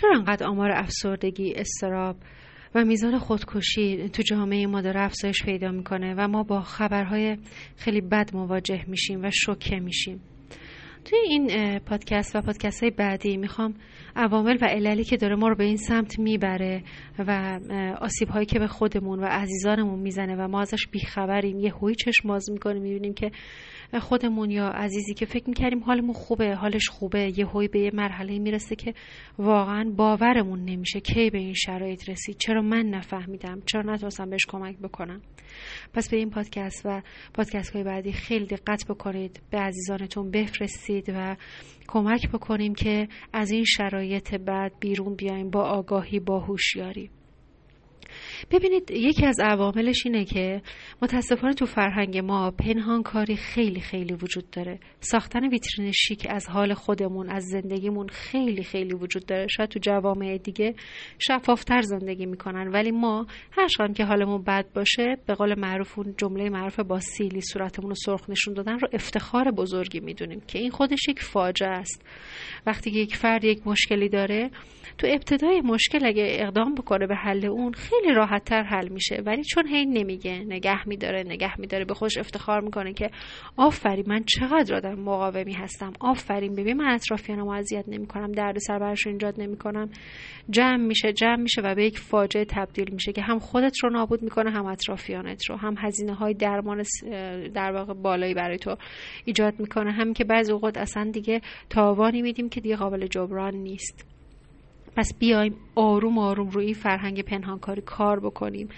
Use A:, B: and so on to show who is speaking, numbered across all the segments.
A: چرا انقدر آمار افسردگی استراب و میزان خودکشی تو جامعه ما داره افزایش پیدا می‌کنه و ما با خبرهای خیلی بد مواجه میشیم و شوکه میشیم؟ توی این پادکست و پادکست های بعدی می‌خوام عوامل و عللی که داره ما رو به این سمت می‌بره و آسیب هایی که به خودمون و عزیزانمون می‌زنه و ما ازش بیخبریم. یه هوی چشم باز می‌کنیم می‌بینیم که خودمون یا عزیزی که فکر می‌کردیم حالمون خوبه حالش خوبه یه هوی به یه مرحله می‌رسه که واقعا باورمون نمیشه کی به این شرایط رسید. چرا من نفهمیدم؟ چرا نتونستم بهش کمک بکنم؟ پس به این پادکست و پادکست های بعدی خیلی دقت بکنید. به عزیزانتون بفرستید. و کمک بکنیم که از این شرایط بعد بیرون بیایم با آگاهی با هوشیاری. ببینید یکی از عواملش اینه که متاسفانه تو فرهنگ ما پنهان کاری خیلی خیلی وجود داره. ساختن ویترین شیک از حال خودمون از زندگیمون خیلی خیلی وجود داره. شاید تو جوامع دیگه شفافتر زندگی می‌کنن. ولی ما هر که حالمون بد باشه به قول معروف اون جمله معروف با سیلی صورتمون رو سرخ نشون دادن رو افتخار بزرگی می‌دونیم که این خودش یک فاجعه است. وقتی که یک فرد یک مشکلی داره تو ابتدای مشکل اگه اقدام بکنه به حل اون خیلی راحت تر حل میشه. ولی چون هی نمیگه نگه میداره نگه میداره به خودش افتخار می‌کنه که آفرین من چقدر آدم مقاومی هستم. آفرین ببین من اطرافیانمو اذیت نمی‌کنم دردسر براشون ایجاد نمی‌کنم. جمع میشه جمع میشه و به یک فاجعه تبدیل میشه که هم خودت رو نابود می‌کنه هم اطرافیانت رو هم هزینه های درمان در واقع بالایی برای تو ایجاد می‌کنه. هم که بعضی اوقات اصلا دیگه تاوانی میدیم که دیگه قابل جبران نیست. پس بیایم آروم آروم روی فرهنگ پنهانکاری کار بکنیم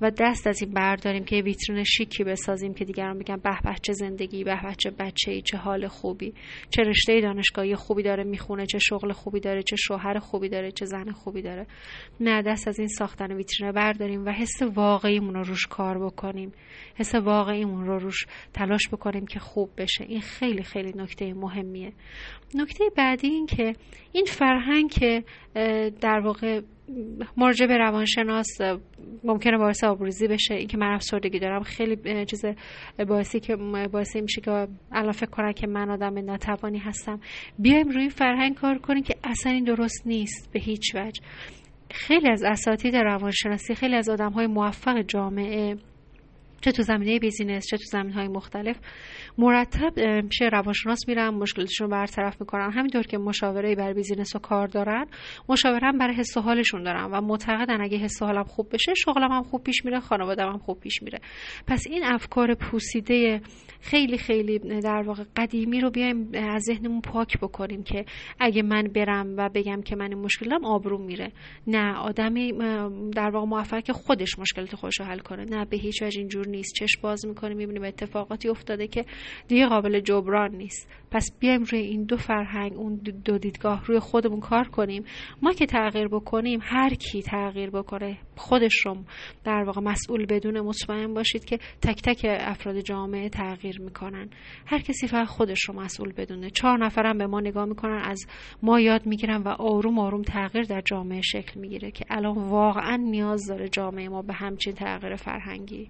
A: و دست از این برداریم که ویترین شیکی بسازیم که دیگران میگن به به چه زندگی به به چه بچه ای چه حال خوبی. چه رشته دانشگاهی خوبی داره می‌خونه چه شغل خوبی داره چه شوهر خوبی داره چه زن خوبی داره. نه دست از این ساختن ویترین برداریم و حس واقعیمون رو روش کار بکنیم. حس واقعیمون رو روش تلاش بکنیم که خوب بشه. این خیلی خیلی نکته مهمیه. نکته بعدی این که این فرهنگ که در واقع مراجعه به روانشناس ممکنه باعث آبروزی بشه. اینکه من افسردگی دارم خیلی چیز باعثی که باعثی میشه که الان فکر کنن که من آدم ناتوانی هستم. بیایم روی فرهنگ کار کنیم که اصلا این درست نیست به هیچ وجه. خیلی از اساتید روانشناسی خیلی از آدم های موفق جامعه چه تو زمینه business چه تو زمینه های مختلف. مرتب پیش روانشناس میرن مشکلاتشون رو برطرف می‌کنن همینطور که مشاوره برای business و کار دارن مشاوره برای حس و حالشون دارن و معتقدن اگه حس و حالم خوب بشه شغلم هم خوب پیش میره خانواده‌ام هم خوب پیش میره. پس این افکار پوسیده خیلی خیلی در واقع قدیمی رو بیایم از ذهنمون پاک بکنیم که اگه من برم و بگم که من این دارم آبروم میره. نه آدمی در واقع موفق که خودش مشکلات خودش رو حل کنه. نه به هیچ وجه اینجور نیست. چش باز می‌کنه می‌بینیم اتفاقاتی افتاده که دیگه قابل جبران نیست. پس بیایم روی این دو فرهنگ اون دو دیدگاه روی خودمون کار کنیم. ما که تغییر بکنیم هر کی تغییر بکنه خودش رو در واقع مسئول بدون مطمئن باشید که تک تک افراد جامعه تغییر می‌کنن. هر کسی فقط خودش رو مسئول بدونه. چهار نفرم به ما نگاه می‌کنن از ما یاد می‌گیرن و آروم آروم تغییر در جامعه شکل می‌گیره که الان واقعا نیاز داره جامعه ما به همچین تغییر فرهنگی.